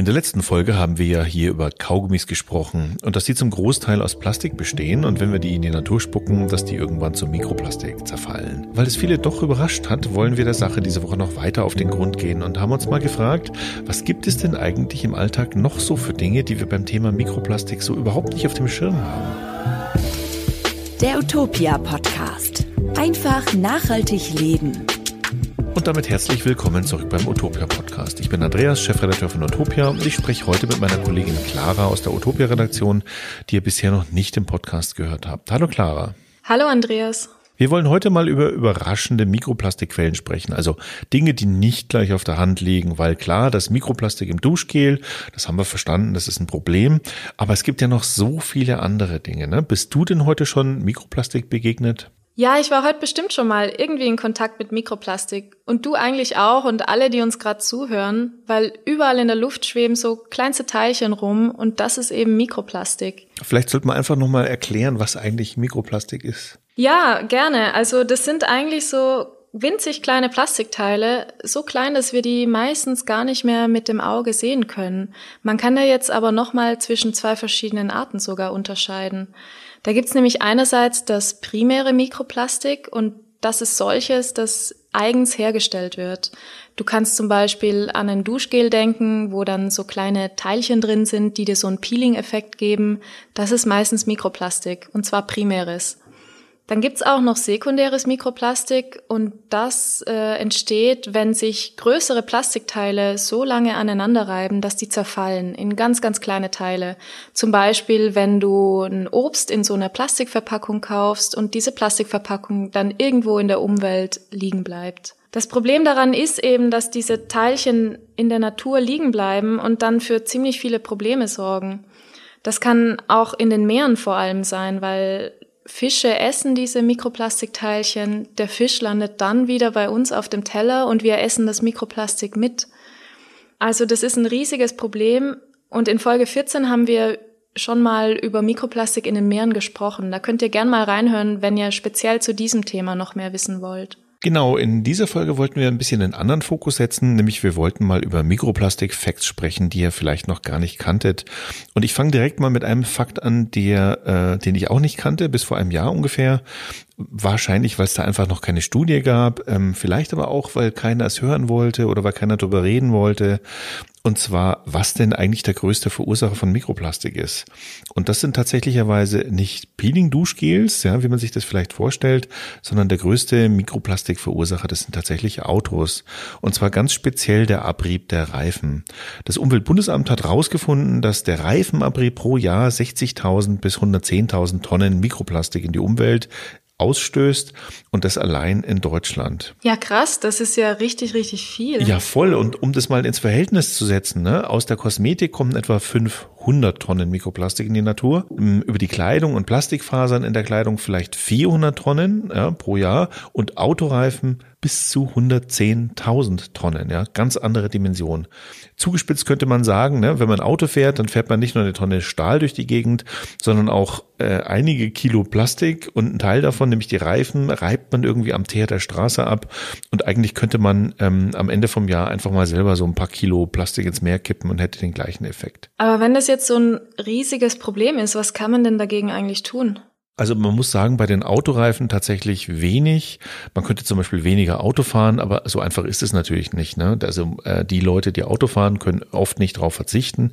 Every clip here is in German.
In der letzten Folge haben wir ja hier über Kaugummis gesprochen und dass die zum Großteil aus Plastik bestehen und wenn wir die in die Natur spucken, dass die irgendwann zu Mikroplastik zerfallen. Weil es viele doch überrascht hat, wollen wir der Sache diese Woche noch weiter auf den Grund gehen und haben uns mal gefragt, was gibt es denn eigentlich im Alltag noch so für Dinge, die wir beim Thema Mikroplastik so überhaupt nicht auf dem Schirm haben? Der Utopia Podcast. Einfach nachhaltig leben. Und damit herzlich willkommen zurück beim Utopia Podcast. Ich bin Andreas, Chefredakteur von Utopia und ich spreche heute mit meiner Kollegin Clara aus der Utopia Redaktion, die ihr bisher noch nicht im Podcast gehört habt. Hallo Clara. Hallo Andreas. Wir wollen heute mal über überraschende Mikroplastikquellen sprechen, also Dinge, die nicht gleich auf der Hand liegen, weil klar, das Mikroplastik im Duschgel, das haben wir verstanden, das ist ein Problem, aber es gibt ja noch so viele andere Dinge. Ne? Bist du denn heute schon Mikroplastik begegnet? Ja, ich war heute bestimmt schon mal irgendwie in Kontakt mit Mikroplastik. Und du eigentlich auch und alle, die uns gerade zuhören, weil überall in der Luft schweben so kleinste Teilchen rum und das ist eben Mikroplastik. Vielleicht sollte man einfach nochmal erklären, was eigentlich Mikroplastik ist. Ja, gerne. Also das sind eigentlich so winzig kleine Plastikteile, so klein, dass wir die meistens gar nicht mehr mit dem Auge sehen können. Man kann da jetzt aber nochmal zwischen zwei verschiedenen Arten sogar unterscheiden. Da gibt's nämlich einerseits das primäre Mikroplastik und das ist solches, das eigens hergestellt wird. Du kannst zum Beispiel an ein Duschgel denken, wo dann so kleine Teilchen drin sind, die dir so einen Peeling-Effekt geben. Das ist meistens Mikroplastik und zwar primäres. Dann gibt's auch noch sekundäres Mikroplastik und das äh, entsteht, wenn sich größere Plastikteile so lange aneinander reiben, dass die zerfallen in ganz, ganz kleine Teile. Zum Beispiel, wenn du ein Obst in so einer Plastikverpackung kaufst und diese Plastikverpackung dann irgendwo in der Umwelt liegen bleibt. Das Problem daran ist eben, dass diese Teilchen in der Natur liegen bleiben und dann für ziemlich viele Probleme sorgen. Das kann auch in den Meeren vor allem sein, weil Fische essen diese Mikroplastikteilchen, der Fisch landet dann wieder bei uns auf dem Teller und wir essen das Mikroplastik mit. Also das ist ein riesiges Problem und in Folge 14 haben wir schon mal über Mikroplastik in den Meeren gesprochen. Da könnt ihr gern mal reinhören, wenn ihr speziell zu diesem Thema noch mehr wissen wollt. Genau, in dieser Folge wollten wir ein bisschen einen anderen Fokus setzen, nämlich wir wollten mal über Mikroplastik-Facts sprechen, die ihr vielleicht noch gar nicht kanntet. Und ich fange direkt mal mit einem Fakt an, der, äh, den ich auch nicht kannte, bis vor einem Jahr ungefähr. Wahrscheinlich, weil es da einfach noch keine Studie gab, ähm, vielleicht aber auch, weil keiner es hören wollte oder weil keiner darüber reden wollte. Und zwar, was denn eigentlich der größte Verursacher von Mikroplastik ist. Und das sind tatsächlicherweise nicht Peeling-Duschgels, ja, wie man sich das vielleicht vorstellt, sondern der größte Mikroplastikverursacher, das sind tatsächlich Autos. Und zwar ganz speziell der Abrieb der Reifen. Das Umweltbundesamt hat herausgefunden, dass der Reifenabrieb pro Jahr 60.000 bis 110.000 Tonnen Mikroplastik in die Umwelt ausstößt und das allein in Deutschland. Ja, krass, das ist ja richtig, richtig viel. Ja, voll. Und um das mal ins Verhältnis zu setzen, ne, aus der Kosmetik kommen etwa 500 Tonnen Mikroplastik in die Natur. Über die Kleidung und Plastikfasern in der Kleidung vielleicht 400 Tonnen ja, pro Jahr und Autoreifen bis zu 110.000 Tonnen, ja, ganz andere Dimension. Zugespitzt könnte man sagen, ne, wenn man Auto fährt, dann fährt man nicht nur eine Tonne Stahl durch die Gegend, sondern auch äh, einige Kilo Plastik und ein Teil davon, nämlich die Reifen, reibt man irgendwie am Teer der Straße ab und eigentlich könnte man ähm, am Ende vom Jahr einfach mal selber so ein paar Kilo Plastik ins Meer kippen und hätte den gleichen Effekt. Aber wenn das jetzt so ein riesiges Problem ist, was kann man denn dagegen eigentlich tun? Also man muss sagen, bei den Autoreifen tatsächlich wenig. Man könnte zum Beispiel weniger Auto fahren, aber so einfach ist es natürlich nicht. Ne? Also äh, die Leute, die Auto fahren, können oft nicht darauf verzichten.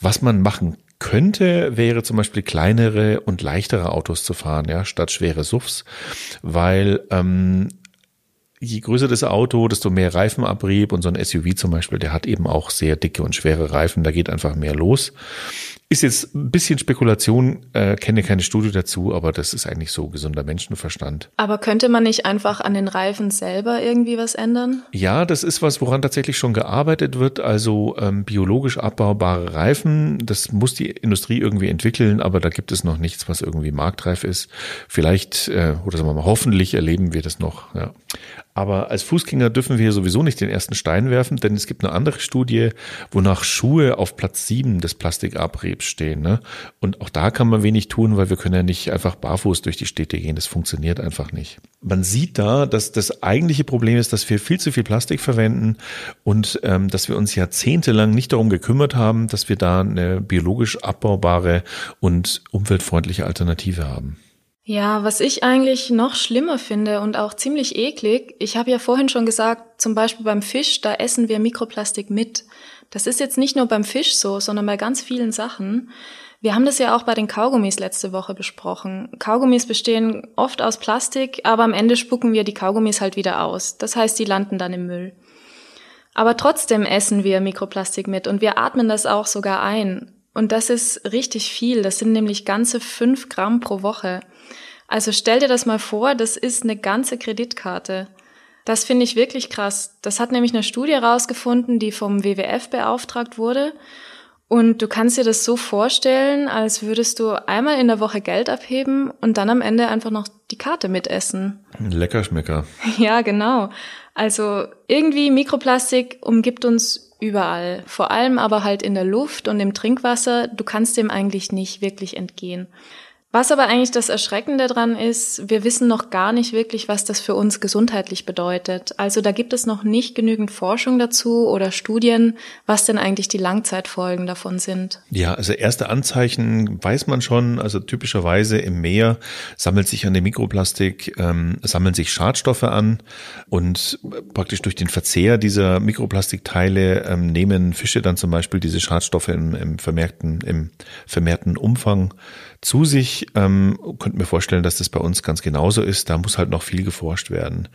Was man machen könnte, wäre zum Beispiel kleinere und leichtere Autos zu fahren, ja, statt schwere Suffs, weil ähm, je größer das Auto, desto mehr Reifenabrieb und so ein SUV zum Beispiel, der hat eben auch sehr dicke und schwere Reifen, da geht einfach mehr los. Ist jetzt ein bisschen Spekulation, äh, kenne keine Studie dazu, aber das ist eigentlich so gesunder Menschenverstand. Aber könnte man nicht einfach an den Reifen selber irgendwie was ändern? Ja, das ist was, woran tatsächlich schon gearbeitet wird. Also ähm, biologisch abbaubare Reifen, das muss die Industrie irgendwie entwickeln, aber da gibt es noch nichts, was irgendwie marktreif ist. Vielleicht, äh, oder sagen wir mal, hoffentlich erleben wir das noch. Ja. Aber als Fußgänger dürfen wir sowieso nicht den ersten Stein werfen, denn es gibt eine andere Studie, wonach Schuhe auf Platz sieben des Plastikabriebs Gips stehen. Ne? Und auch da kann man wenig tun, weil wir können ja nicht einfach barfuß durch die Städte gehen. Das funktioniert einfach nicht. Man sieht da, dass das eigentliche Problem ist, dass wir viel zu viel Plastik verwenden und ähm, dass wir uns jahrzehntelang nicht darum gekümmert haben, dass wir da eine biologisch abbaubare und umweltfreundliche Alternative haben. Ja, was ich eigentlich noch schlimmer finde und auch ziemlich eklig, ich habe ja vorhin schon gesagt, zum Beispiel beim Fisch, da essen wir Mikroplastik mit. Das ist jetzt nicht nur beim Fisch so, sondern bei ganz vielen Sachen. Wir haben das ja auch bei den Kaugummis letzte Woche besprochen. Kaugummis bestehen oft aus Plastik, aber am Ende spucken wir die Kaugummis halt wieder aus. Das heißt, die landen dann im Müll. Aber trotzdem essen wir Mikroplastik mit und wir atmen das auch sogar ein. Und das ist richtig viel. Das sind nämlich ganze fünf Gramm pro Woche. Also stell dir das mal vor, das ist eine ganze Kreditkarte. Das finde ich wirklich krass. Das hat nämlich eine Studie herausgefunden, die vom WWF beauftragt wurde. Und du kannst dir das so vorstellen, als würdest du einmal in der Woche Geld abheben und dann am Ende einfach noch die Karte mitessen. Leckerschmecker. Ja, genau. Also irgendwie Mikroplastik umgibt uns überall. Vor allem aber halt in der Luft und im Trinkwasser. Du kannst dem eigentlich nicht wirklich entgehen. Was aber eigentlich das Erschreckende dran ist, wir wissen noch gar nicht wirklich, was das für uns gesundheitlich bedeutet. Also da gibt es noch nicht genügend Forschung dazu oder Studien, was denn eigentlich die Langzeitfolgen davon sind. Ja, also erste Anzeichen weiß man schon. Also typischerweise im Meer sammelt sich an dem Mikroplastik, ähm, sammeln sich Schadstoffe an und praktisch durch den Verzehr dieser Mikroplastikteile ähm, nehmen Fische dann zum Beispiel diese Schadstoffe im, im vermehrten, im vermehrten Umfang zu sich. Ähm, könnten mir vorstellen, dass das bei uns ganz genauso ist. Da muss halt noch viel geforscht werden.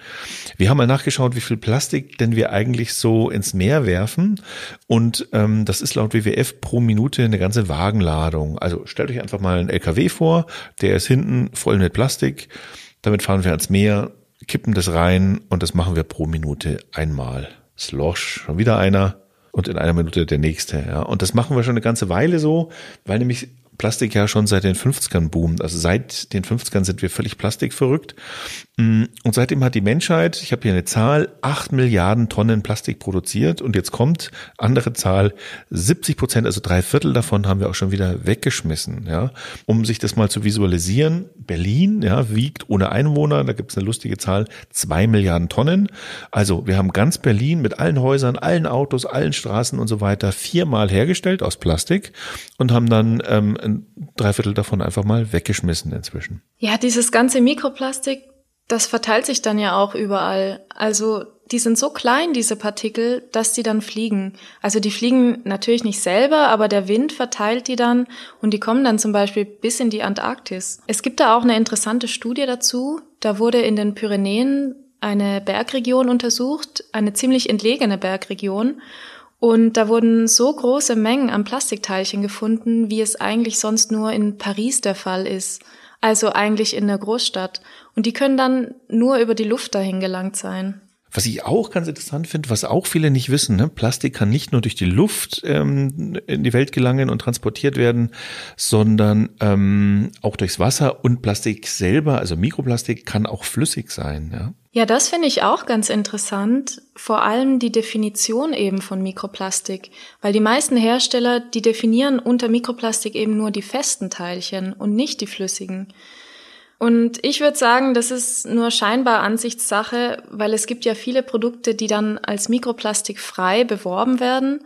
Wir haben mal nachgeschaut, wie viel Plastik denn wir eigentlich so ins Meer werfen. Und ähm, das ist laut WWF pro Minute eine ganze Wagenladung. Also stellt euch einfach mal einen LKW vor, der ist hinten voll mit Plastik. Damit fahren wir ans Meer, kippen das rein und das machen wir pro Minute einmal. Slosh, schon wieder einer und in einer Minute der nächste. Ja. Und das machen wir schon eine ganze Weile so, weil nämlich Plastik ja schon seit den 50ern boomt. Also seit den 50ern sind wir völlig plastikverrückt. Mm, und seitdem hat die Menschheit, ich habe hier eine Zahl, acht Milliarden Tonnen Plastik produziert. Und jetzt kommt andere Zahl, 70 Prozent, also drei Viertel davon haben wir auch schon wieder weggeschmissen. Ja, Um sich das mal zu visualisieren, Berlin ja, wiegt ohne Einwohner, da gibt es eine lustige Zahl, zwei Milliarden Tonnen. Also wir haben ganz Berlin mit allen Häusern, allen Autos, allen Straßen und so weiter viermal hergestellt aus Plastik und haben dann ähm, ein Dreiviertel davon einfach mal weggeschmissen inzwischen. Ja, dieses ganze Mikroplastik, das verteilt sich dann ja auch überall. Also die sind so klein, diese Partikel, dass die dann fliegen. Also die fliegen natürlich nicht selber, aber der Wind verteilt die dann und die kommen dann zum Beispiel bis in die Antarktis. Es gibt da auch eine interessante Studie dazu. Da wurde in den Pyrenäen eine Bergregion untersucht, eine ziemlich entlegene Bergregion. Und da wurden so große Mengen an Plastikteilchen gefunden, wie es eigentlich sonst nur in Paris der Fall ist. Also eigentlich in der Großstadt. Und die können dann nur über die Luft dahin gelangt sein. Was ich auch ganz interessant finde, was auch viele nicht wissen, ne? Plastik kann nicht nur durch die Luft ähm, in die Welt gelangen und transportiert werden, sondern ähm, auch durchs Wasser und Plastik selber, also Mikroplastik, kann auch flüssig sein. Ja, ja das finde ich auch ganz interessant, vor allem die Definition eben von Mikroplastik, weil die meisten Hersteller, die definieren unter Mikroplastik eben nur die festen Teilchen und nicht die flüssigen. Und ich würde sagen, das ist nur scheinbar Ansichtssache, weil es gibt ja viele Produkte, die dann als Mikroplastik frei beworben werden,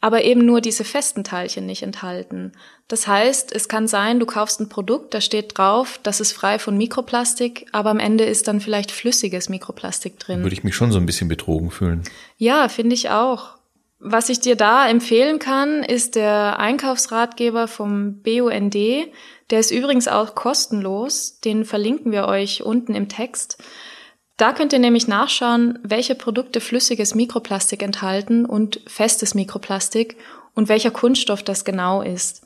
aber eben nur diese festen Teilchen nicht enthalten. Das heißt, es kann sein, du kaufst ein Produkt, da steht drauf, das ist frei von Mikroplastik, aber am Ende ist dann vielleicht flüssiges Mikroplastik drin. Würde ich mich schon so ein bisschen betrogen fühlen. Ja, finde ich auch. Was ich dir da empfehlen kann, ist der Einkaufsratgeber vom BUND. Der ist übrigens auch kostenlos. Den verlinken wir euch unten im Text. Da könnt ihr nämlich nachschauen, welche Produkte flüssiges Mikroplastik enthalten und festes Mikroplastik und welcher Kunststoff das genau ist.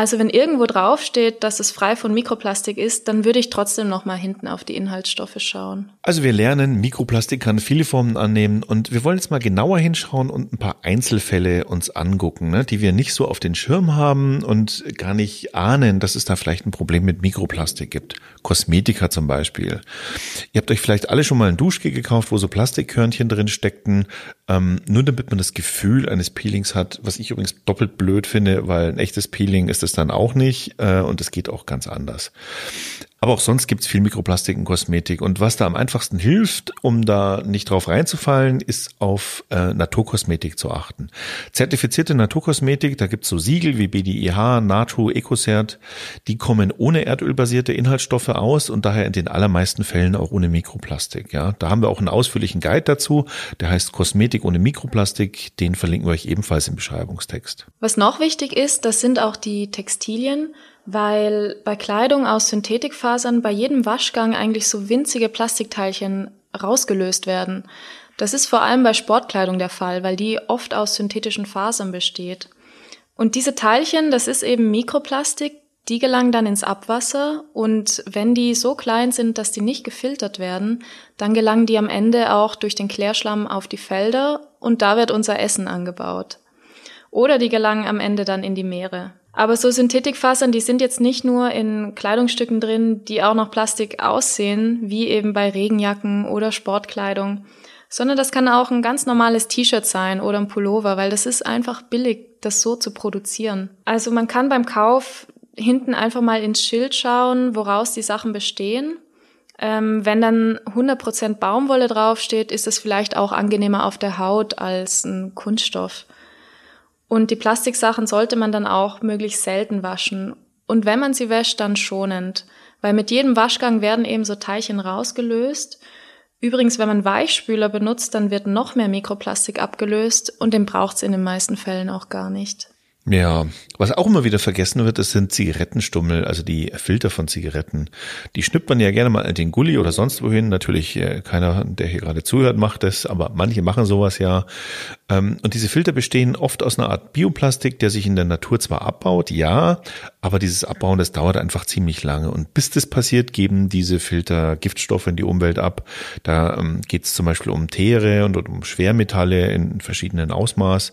Also wenn irgendwo draufsteht, dass es frei von Mikroplastik ist, dann würde ich trotzdem noch mal hinten auf die Inhaltsstoffe schauen. Also wir lernen, Mikroplastik kann viele Formen annehmen und wir wollen jetzt mal genauer hinschauen und ein paar Einzelfälle uns angucken, ne, die wir nicht so auf den Schirm haben und gar nicht ahnen, dass es da vielleicht ein Problem mit Mikroplastik gibt. Kosmetika zum Beispiel. Ihr habt euch vielleicht alle schon mal ein Duschgel gekauft, wo so Plastikkörnchen drin steckten, ähm, nur damit man das Gefühl eines Peelings hat, was ich übrigens doppelt blöd finde, weil ein echtes Peeling ist es dann auch nicht äh, und es geht auch ganz anders. Aber auch sonst gibt es viel Mikroplastik in Kosmetik. Und was da am einfachsten hilft, um da nicht drauf reinzufallen, ist auf äh, Naturkosmetik zu achten. Zertifizierte Naturkosmetik, da gibt es so Siegel wie BDIH, NATO, EcoCert, die kommen ohne erdölbasierte Inhaltsstoffe aus und daher in den allermeisten Fällen auch ohne Mikroplastik. Ja, Da haben wir auch einen ausführlichen Guide dazu, der heißt Kosmetik ohne Mikroplastik. Den verlinken wir euch ebenfalls im Beschreibungstext. Was noch wichtig ist, das sind auch die Textilien weil bei Kleidung aus Synthetikfasern bei jedem Waschgang eigentlich so winzige Plastikteilchen rausgelöst werden. Das ist vor allem bei Sportkleidung der Fall, weil die oft aus synthetischen Fasern besteht. Und diese Teilchen, das ist eben Mikroplastik, die gelangen dann ins Abwasser und wenn die so klein sind, dass die nicht gefiltert werden, dann gelangen die am Ende auch durch den Klärschlamm auf die Felder und da wird unser Essen angebaut. Oder die gelangen am Ende dann in die Meere. Aber so Synthetikfasern, die sind jetzt nicht nur in Kleidungsstücken drin, die auch noch Plastik aussehen, wie eben bei Regenjacken oder Sportkleidung, sondern das kann auch ein ganz normales T-Shirt sein oder ein Pullover, weil das ist einfach billig, das so zu produzieren. Also man kann beim Kauf hinten einfach mal ins Schild schauen, woraus die Sachen bestehen. Ähm, wenn dann 100% Baumwolle draufsteht, ist es vielleicht auch angenehmer auf der Haut als ein Kunststoff. Und die Plastiksachen sollte man dann auch möglichst selten waschen. Und wenn man sie wäscht, dann schonend. Weil mit jedem Waschgang werden eben so Teilchen rausgelöst. Übrigens, wenn man Weichspüler benutzt, dann wird noch mehr Mikroplastik abgelöst und den braucht's in den meisten Fällen auch gar nicht. Ja, was auch immer wieder vergessen wird, das sind Zigarettenstummel, also die Filter von Zigaretten. Die schnippt man ja gerne mal in den Gully oder sonst wohin. Natürlich äh, keiner, der hier gerade zuhört, macht das, aber manche machen sowas ja. Ähm, und diese Filter bestehen oft aus einer Art Bioplastik, der sich in der Natur zwar abbaut, ja, aber dieses Abbauen, das dauert einfach ziemlich lange. Und bis das passiert, geben diese Filter Giftstoffe in die Umwelt ab. Da ähm, geht es zum Beispiel um Teere und um Schwermetalle in verschiedenen Ausmaß.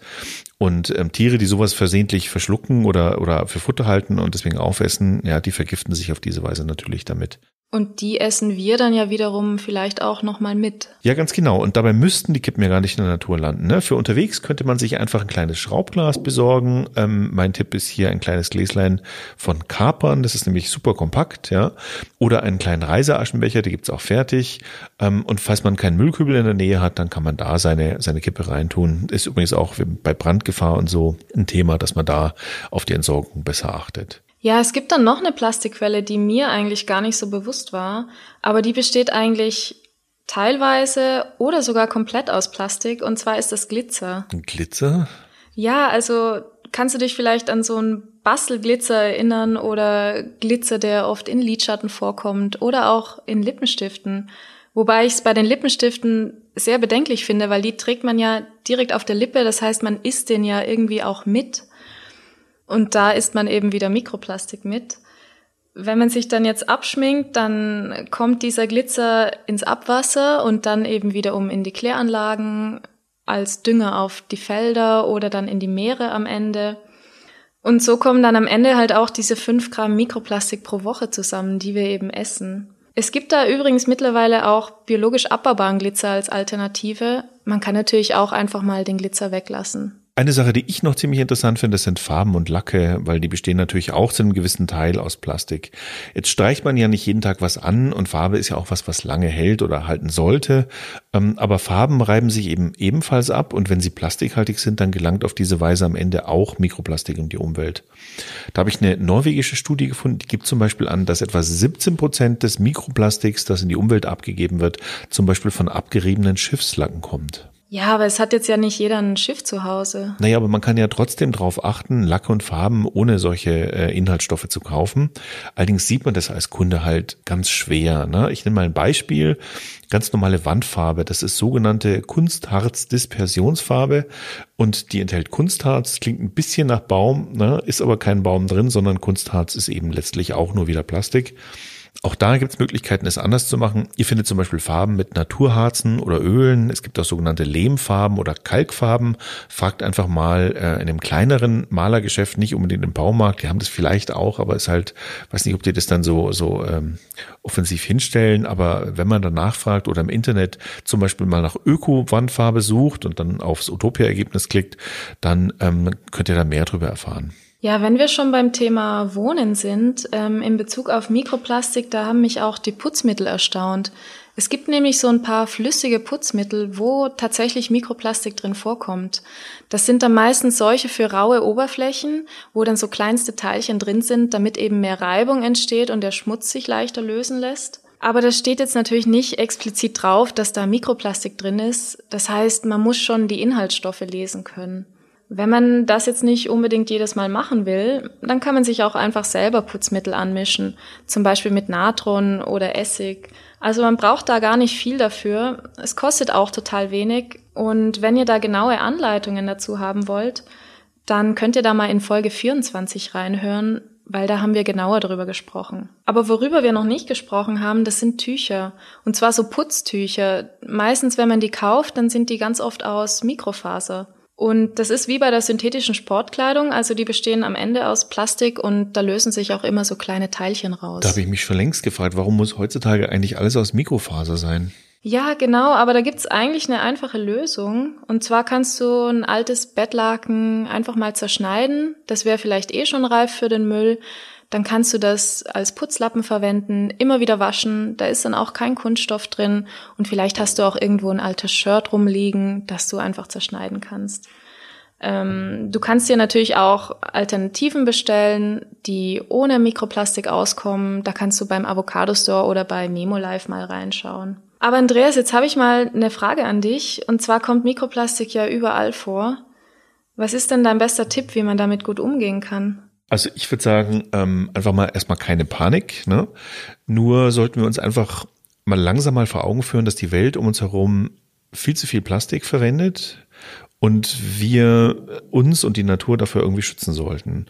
Und ähm, Tiere, die sowas versehentlich verschlucken oder, oder für Futter halten und deswegen aufessen, ja, die vergiften sich auf diese Weise natürlich damit. Und die essen wir dann ja wiederum vielleicht auch nochmal mit. Ja, ganz genau. Und dabei müssten die Kippen ja gar nicht in der Natur landen. Ne? Für unterwegs könnte man sich einfach ein kleines Schraubglas besorgen. Ähm, mein Tipp ist hier ein kleines Gläslein von Kapern. Das ist nämlich super kompakt, ja. Oder einen kleinen Reiseaschenbecher, die gibt's auch fertig. Ähm, und falls man keinen Müllkübel in der Nähe hat, dann kann man da seine, seine Kippe reintun. Ist übrigens auch bei Brandgefahr und so ein Thema, dass man da auf die Entsorgung besser achtet. Ja, es gibt dann noch eine Plastikquelle, die mir eigentlich gar nicht so bewusst war, aber die besteht eigentlich teilweise oder sogar komplett aus Plastik und zwar ist das Glitzer. Glitzer? Ja, also kannst du dich vielleicht an so einen Bastelglitzer erinnern oder Glitzer, der oft in Lidschatten vorkommt oder auch in Lippenstiften. Wobei ich es bei den Lippenstiften sehr bedenklich finde, weil die trägt man ja direkt auf der Lippe, das heißt, man isst den ja irgendwie auch mit. Und da isst man eben wieder Mikroplastik mit. Wenn man sich dann jetzt abschminkt, dann kommt dieser Glitzer ins Abwasser und dann eben wiederum in die Kläranlagen als Dünger auf die Felder oder dann in die Meere am Ende. Und so kommen dann am Ende halt auch diese fünf Gramm Mikroplastik pro Woche zusammen, die wir eben essen. Es gibt da übrigens mittlerweile auch biologisch abbaubaren Glitzer als Alternative. Man kann natürlich auch einfach mal den Glitzer weglassen. Eine Sache, die ich noch ziemlich interessant finde, sind Farben und Lacke, weil die bestehen natürlich auch zu einem gewissen Teil aus Plastik. Jetzt streicht man ja nicht jeden Tag was an und Farbe ist ja auch was, was lange hält oder halten sollte. Ähm, aber Farben reiben sich eben ebenfalls ab und wenn sie plastikhaltig sind, dann gelangt auf diese Weise am Ende auch Mikroplastik in die Umwelt. Da habe ich eine norwegische Studie gefunden, die gibt zum Beispiel an, dass etwa 17 Prozent des Mikroplastiks, das in die Umwelt abgegeben wird, zum Beispiel von abgeriebenen Schiffslacken kommt. Ja, aber es hat jetzt ja nicht jeder ein Schiff zu Hause. Naja, aber man kann ja trotzdem darauf achten, Lacke und Farben ohne solche äh, Inhaltsstoffe zu kaufen. Allerdings sieht man das als Kunde halt ganz schwer. Ne? Ich nehme mal ein Beispiel. Ganz normale Wandfarbe. Das ist sogenannte Kunstharz-Dispersionsfarbe und die enthält Kunstharz. Klingt ein bisschen nach Baum, ne? ist aber kein Baum drin, sondern Kunstharz ist eben letztlich auch nur wieder Plastik. Auch da gibt es Möglichkeiten, es anders zu machen. Ihr findet zum Beispiel Farben mit Naturharzen oder Ölen. Es gibt auch sogenannte Lehmfarben oder Kalkfarben. Fragt einfach mal äh, in einem kleineren Malergeschäft, nicht unbedingt im Baumarkt. Die haben das vielleicht auch, aber ist halt, weiß nicht, ob die das dann so so ähm, offensiv hinstellen. Aber wenn man danach fragt oder im Internet zum Beispiel mal nach Öko-Wandfarbe sucht und dann aufs Utopia-Ergebnis klickt, dann ähm, könnt ihr da mehr darüber erfahren. Ja, wenn wir schon beim Thema Wohnen sind, ähm, in Bezug auf Mikroplastik, da haben mich auch die Putzmittel erstaunt. Es gibt nämlich so ein paar flüssige Putzmittel, wo tatsächlich Mikroplastik drin vorkommt. Das sind dann meistens solche für raue Oberflächen, wo dann so kleinste Teilchen drin sind, damit eben mehr Reibung entsteht und der Schmutz sich leichter lösen lässt. Aber das steht jetzt natürlich nicht explizit drauf, dass da Mikroplastik drin ist. Das heißt, man muss schon die Inhaltsstoffe lesen können. Wenn man das jetzt nicht unbedingt jedes Mal machen will, dann kann man sich auch einfach selber Putzmittel anmischen, zum Beispiel mit Natron oder Essig. Also man braucht da gar nicht viel dafür. Es kostet auch total wenig. Und wenn ihr da genaue Anleitungen dazu haben wollt, dann könnt ihr da mal in Folge 24 reinhören, weil da haben wir genauer darüber gesprochen. Aber worüber wir noch nicht gesprochen haben, das sind Tücher. Und zwar so Putztücher. Meistens, wenn man die kauft, dann sind die ganz oft aus Mikrofaser. Und das ist wie bei der synthetischen Sportkleidung, also die bestehen am Ende aus Plastik und da lösen sich auch immer so kleine Teilchen raus. Da habe ich mich schon längst gefragt, warum muss heutzutage eigentlich alles aus Mikrofaser sein? Ja, genau, aber da gibt's eigentlich eine einfache Lösung. Und zwar kannst du ein altes Bettlaken einfach mal zerschneiden. Das wäre vielleicht eh schon reif für den Müll dann kannst du das als Putzlappen verwenden, immer wieder waschen. Da ist dann auch kein Kunststoff drin und vielleicht hast du auch irgendwo ein altes Shirt rumliegen, das du einfach zerschneiden kannst. Ähm, du kannst dir natürlich auch Alternativen bestellen, die ohne Mikroplastik auskommen. Da kannst du beim Avocado Store oder bei Memo Life mal reinschauen. Aber Andreas, jetzt habe ich mal eine Frage an dich. Und zwar kommt Mikroplastik ja überall vor. Was ist denn dein bester Tipp, wie man damit gut umgehen kann? Also ich würde sagen, ähm, einfach mal erstmal keine Panik. Ne? Nur sollten wir uns einfach mal langsam mal vor Augen führen, dass die Welt um uns herum viel zu viel Plastik verwendet und wir uns und die Natur dafür irgendwie schützen sollten.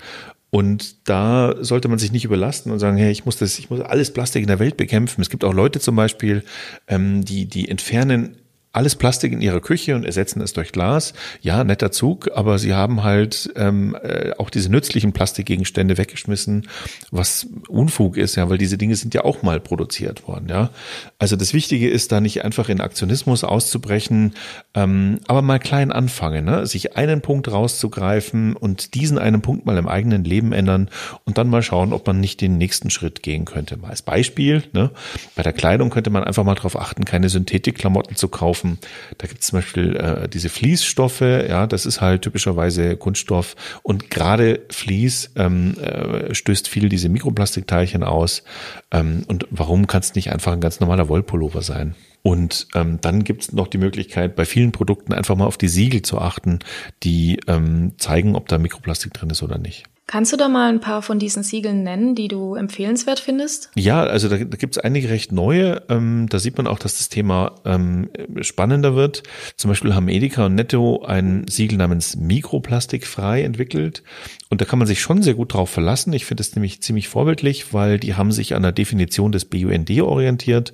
Und da sollte man sich nicht überlasten und sagen, hey, ich muss das, ich muss alles Plastik in der Welt bekämpfen. Es gibt auch Leute zum Beispiel, ähm, die, die entfernen alles Plastik in ihrer Küche und ersetzen es durch Glas. Ja, netter Zug, aber sie haben halt ähm, äh, auch diese nützlichen Plastikgegenstände weggeschmissen, was Unfug ist, ja, weil diese Dinge sind ja auch mal produziert worden, ja. Also das Wichtige ist da nicht einfach in Aktionismus auszubrechen, ähm, aber mal klein anfangen, ne? sich einen Punkt rauszugreifen und diesen einen Punkt mal im eigenen Leben ändern und dann mal schauen, ob man nicht den nächsten Schritt gehen könnte. Mal als Beispiel, ne? bei der Kleidung könnte man einfach mal darauf achten, keine Synthetikklamotten zu kaufen kaufen. Da gibt es zum Beispiel äh, diese Fließstoffe, ja, das ist halt typischerweise Kunststoff und gerade Fließ ähm, äh, stößt viel diese Mikroplastikteilchen aus. Ähm, und warum kann es nicht einfach ein ganz normaler Wollpullover sein? Und ähm, dann gibt es noch die Möglichkeit, bei vielen Produkten einfach mal auf die Siegel zu achten, die ähm, zeigen, ob da Mikroplastik drin ist oder nicht. Kannst du da mal ein paar von diesen Siegeln nennen, die du empfehlenswert findest? Ja, also da, da gibt es einige recht neue. Ähm, da sieht man auch, dass das Thema ähm, spannender wird. Zum Beispiel haben Edeka und Netto ein Siegel namens Mikroplastikfrei entwickelt. Und da kann man sich schon sehr gut drauf verlassen. Ich finde es nämlich ziemlich vorbildlich, weil die haben sich an der Definition des BUND orientiert.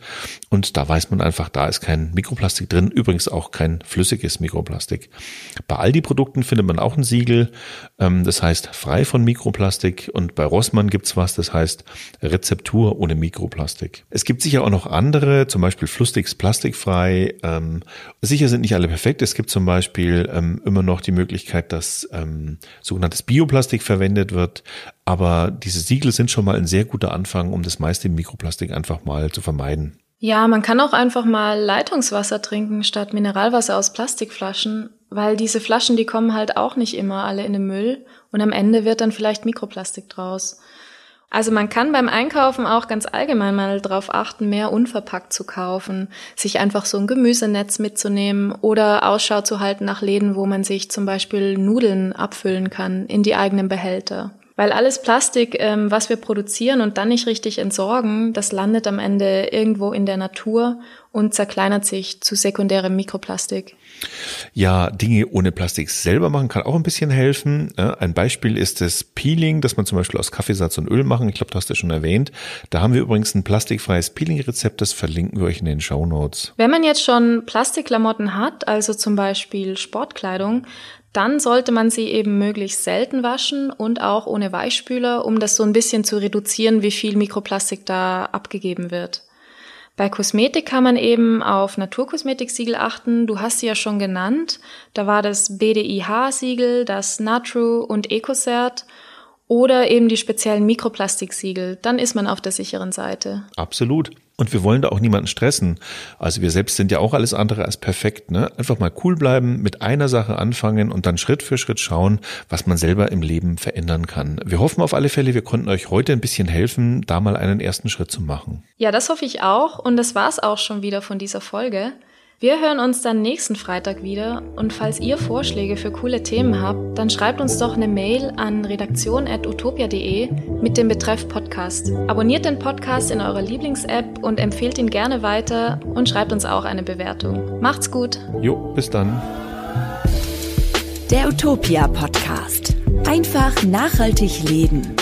Und da weiß man einfach, da ist kein Mikroplastik drin. Übrigens auch kein flüssiges Mikroplastik. Bei Aldi-Produkten findet man auch ein Siegel. Ähm, das heißt frei von Mikroplastik. Und bei Rossmann gibt's was, das heißt Rezeptur ohne Mikroplastik. Es gibt sicher auch noch andere, zum Beispiel Flussticks plastikfrei. Ähm, sicher sind nicht alle perfekt. Es gibt zum Beispiel ähm, immer noch die Möglichkeit, dass ähm, sogenanntes Bioplastik verwendet wird. Aber diese Siegel sind schon mal ein sehr guter Anfang, um das meiste Mikroplastik einfach mal zu vermeiden. Ja, man kann auch einfach mal Leitungswasser trinken statt Mineralwasser aus Plastikflaschen, weil diese Flaschen, die kommen halt auch nicht immer alle in den Müll und am Ende wird dann vielleicht Mikroplastik draus. Also man kann beim Einkaufen auch ganz allgemein mal darauf achten, mehr unverpackt zu kaufen, sich einfach so ein Gemüsenetz mitzunehmen oder Ausschau zu halten nach Läden, wo man sich zum Beispiel Nudeln abfüllen kann in die eigenen Behälter. Weil alles Plastik, ähm, was wir produzieren und dann nicht richtig entsorgen, das landet am Ende irgendwo in der Natur und zerkleinert sich zu sekundärem Mikroplastik. Ja, Dinge ohne Plastik selber machen kann auch ein bisschen helfen. Ein Beispiel ist das Peeling, das man zum Beispiel aus Kaffeesatz und Öl machen. Ich glaube, du hast ja schon erwähnt. Da haben wir übrigens ein plastikfreies Peeling-Rezept, das verlinken wir euch in den Show Notes. Wenn man jetzt schon Plastikklamotten hat, also zum Beispiel Sportkleidung, dann sollte man sie eben möglichst selten waschen und auch ohne Weichspüler, um das so ein bisschen zu reduzieren, wie viel Mikroplastik da abgegeben wird. Bei Kosmetik kann man eben auf Naturkosmetiksiegel achten. Du hast sie ja schon genannt. Da war das BDIH-Siegel, das Natru und EcoCert oder eben die speziellen Mikroplastiksiegel. Dann ist man auf der sicheren Seite. Absolut. Und wir wollen da auch niemanden stressen. Also wir selbst sind ja auch alles andere als perfekt. Ne? Einfach mal cool bleiben, mit einer Sache anfangen und dann Schritt für Schritt schauen, was man selber im Leben verändern kann. Wir hoffen auf alle Fälle, wir konnten euch heute ein bisschen helfen, da mal einen ersten Schritt zu machen. Ja, das hoffe ich auch. Und das war's auch schon wieder von dieser Folge. Wir hören uns dann nächsten Freitag wieder und falls ihr Vorschläge für coole Themen habt, dann schreibt uns doch eine Mail an redaktion.utopia.de mit dem Betreff Podcast. Abonniert den Podcast in eurer Lieblings-App und empfehlt ihn gerne weiter und schreibt uns auch eine Bewertung. Macht's gut. Jo, bis dann. Der Utopia Podcast. Einfach nachhaltig leben.